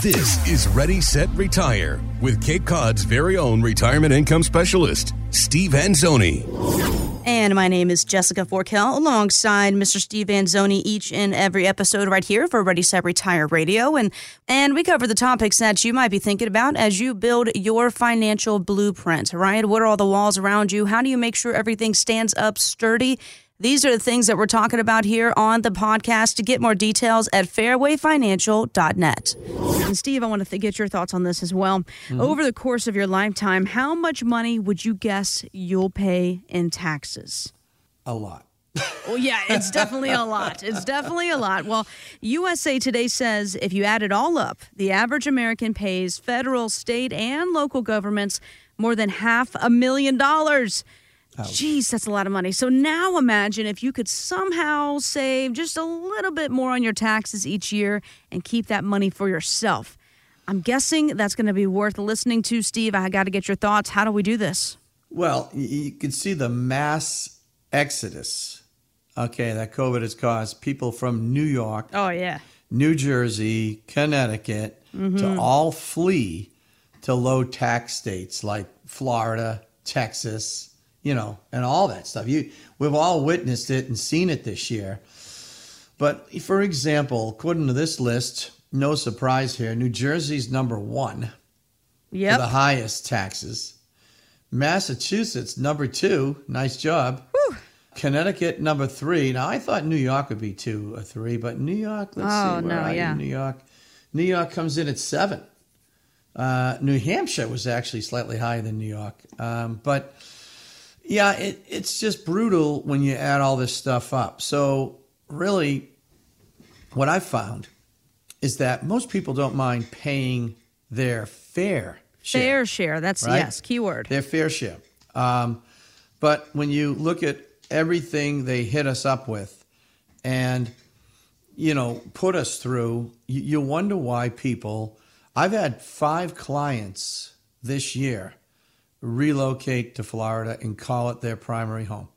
This is Ready, Set, Retire with Cape Cod's very own retirement income specialist, Steve Anzoni. And my name is Jessica Forkel, alongside Mr. Steve Anzoni each and every episode right here for Ready Set Retire Radio. And and we cover the topics that you might be thinking about as you build your financial blueprint, right? What are all the walls around you? How do you make sure everything stands up sturdy? These are the things that we're talking about here on the podcast. To get more details at fairwayfinancial.net. And Steve, I want to get your thoughts on this as well. Mm-hmm. Over the course of your lifetime, how much money would you guess you'll pay in taxes? A lot. well, yeah, it's definitely a lot. It's definitely a lot. Well, USA Today says if you add it all up, the average American pays federal, state, and local governments more than half a million dollars. Jeez, that's a lot of money. So now imagine if you could somehow save just a little bit more on your taxes each year and keep that money for yourself. I'm guessing that's going to be worth listening to, Steve. I got to get your thoughts. How do we do this? Well, you can see the mass exodus, okay, that COVID has caused people from New York. Oh, yeah. New Jersey, Connecticut mm-hmm. to all flee to low tax states like Florida, Texas, you know, and all that stuff. You, we've all witnessed it and seen it this year. But for example, according to this list, no surprise here, New Jersey's number one yep. for the highest taxes. Massachusetts, number two. Nice job. Whew. Connecticut, number three. Now, I thought New York would be two or three, but New York, let's oh, see. Where no, yeah. New York. New York comes in at seven. Uh, New Hampshire was actually slightly higher than New York. Um, but yeah, it, it's just brutal when you add all this stuff up. So, really, what I've found is that most people don't mind paying their fair share. Fair share. That's, right? yes, keyword. Their fair share. Um, but when you look at everything they hit us up with and, you know, put us through, you, you wonder why people. I've had five clients this year relocate to Florida and call it their primary home.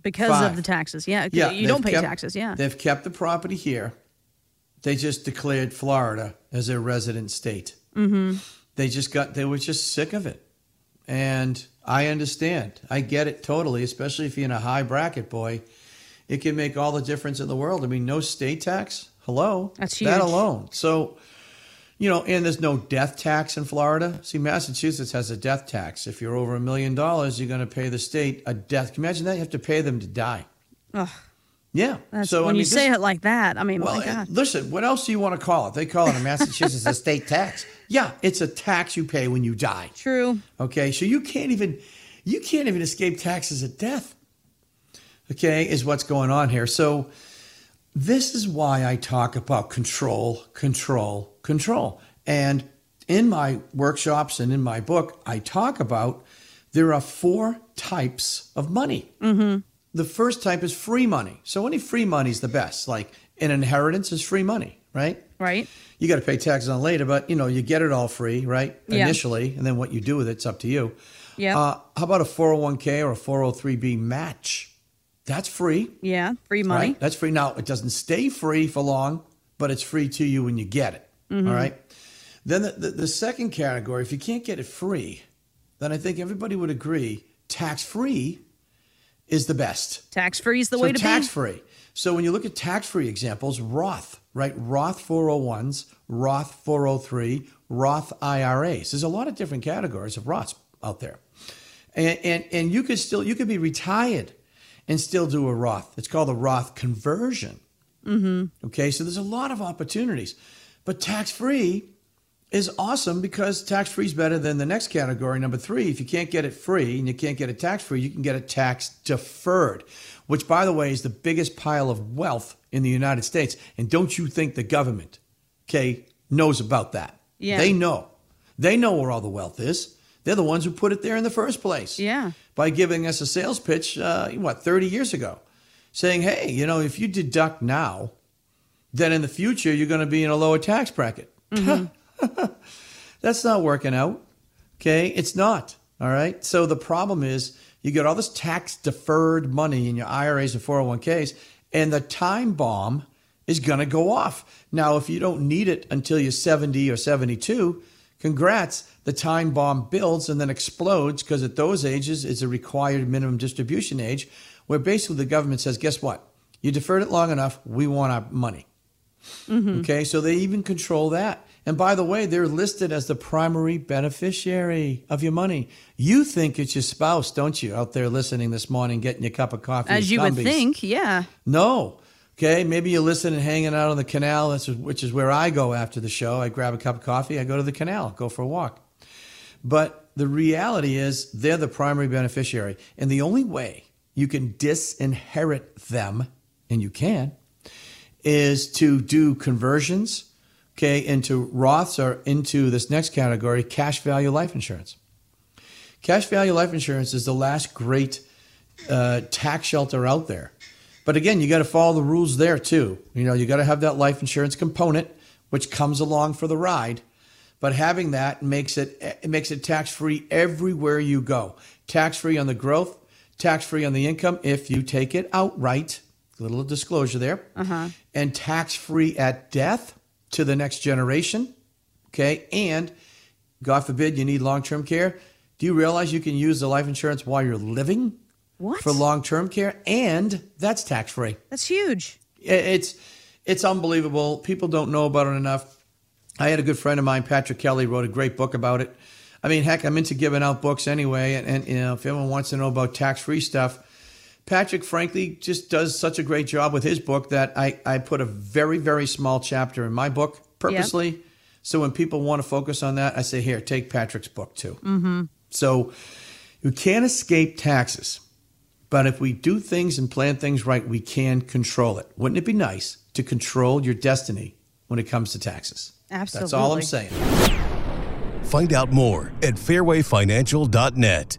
Because Five. of the taxes. Yeah. yeah you don't pay kept, taxes. Yeah. They've kept the property here. They just declared Florida as their resident state. Mm-hmm. They just got, they were just sick of it. And I understand. I get it totally, especially if you're in a high bracket, boy. It can make all the difference in the world. I mean, no state tax. Hello. That's huge. That alone. So, you know, and there's no death tax in Florida. See, Massachusetts has a death tax. If you're over a million dollars, you're going to pay the state a death. Can you imagine that? You have to pay them to die. Ugh. Yeah. That's, so when I mean, you say it like that, I mean, well, my God. Listen, what else do you want to call it? They call it in Massachusetts a state tax. Yeah, it's a tax you pay when you die. True. Okay, so you can't even you can't even escape taxes at death. Okay, is what's going on here. So this is why I talk about control, control, control. And in my workshops and in my book, I talk about there are four types of money. Mm-hmm. The first type is free money. So any free money is the best. Like an inheritance is free money, right? Right. You got to pay taxes on later, but you know you get it all free, right? Yeah. Initially, and then what you do with it's up to you. Yeah. Uh, how about a 401k or a 403b match? That's free. Yeah, free money. Right? That's free. Now it doesn't stay free for long, but it's free to you when you get it. Mm-hmm. All right. Then the, the, the second category, if you can't get it free, then I think everybody would agree tax free is the best. Tax free is the so way to tax be. free. So when you look at tax free examples, Roth, right? Roth 401s, Roth 403, Roth IRAs. There's a lot of different categories of Roths out there. And, and, and you could still, you could be retired and still do a Roth. It's called a Roth conversion. Mm-hmm. Okay, so there's a lot of opportunities. But tax free is awesome because tax free is better than the next category, number three. If you can't get it free and you can't get it tax free, you can get it tax deferred, which, by the way, is the biggest pile of wealth in the United States. And don't you think the government, okay, knows about that? Yeah. They know. They know where all the wealth is. They're the ones who put it there in the first place. Yeah. By giving us a sales pitch, uh, what, 30 years ago, saying, hey, you know, if you deduct now, then in the future, you're going to be in a lower tax bracket. Mm-hmm. That's not working out. Okay. It's not. All right. So the problem is you get all this tax deferred money in your IRAs and 401ks, and the time bomb is going to go off. Now, if you don't need it until you're 70 or 72, congrats. The time bomb builds and then explodes because at those ages, it's a required minimum distribution age where basically the government says, guess what? You deferred it long enough. We want our money. Mm-hmm. Okay, so they even control that. And by the way, they're listed as the primary beneficiary of your money. You think it's your spouse, don't you, out there listening this morning, getting your cup of coffee? As you would think, yeah. No. Okay, maybe you're listening, hanging out on the canal, which is where I go after the show. I grab a cup of coffee, I go to the canal, go for a walk. But the reality is, they're the primary beneficiary. And the only way you can disinherit them, and you can, is to do conversions okay, into Roths or into this next category, cash value life insurance. Cash value life insurance is the last great uh, tax shelter out there. But again, you got to follow the rules there too. You know, you got to have that life insurance component, which comes along for the ride. But having that makes it it makes it tax free everywhere you go. Tax free on the growth, tax free on the income if you take it outright. A little disclosure there, uh-huh. and tax free at death to the next generation. Okay. And God forbid you need long term care. Do you realize you can use the life insurance while you're living? What? For long term care. And that's tax free. That's huge. It's it's unbelievable. People don't know about it enough. I had a good friend of mine, Patrick Kelly, wrote a great book about it. I mean, heck, I'm into giving out books anyway. And, and you know, if anyone wants to know about tax free stuff, Patrick, frankly, just does such a great job with his book that I, I put a very, very small chapter in my book purposely. Yep. So when people want to focus on that, I say, here, take Patrick's book too. Mm-hmm. So you can't escape taxes. But if we do things and plan things right, we can control it. Wouldn't it be nice to control your destiny when it comes to taxes? Absolutely. That's all I'm saying. Find out more at fairwayfinancial.net.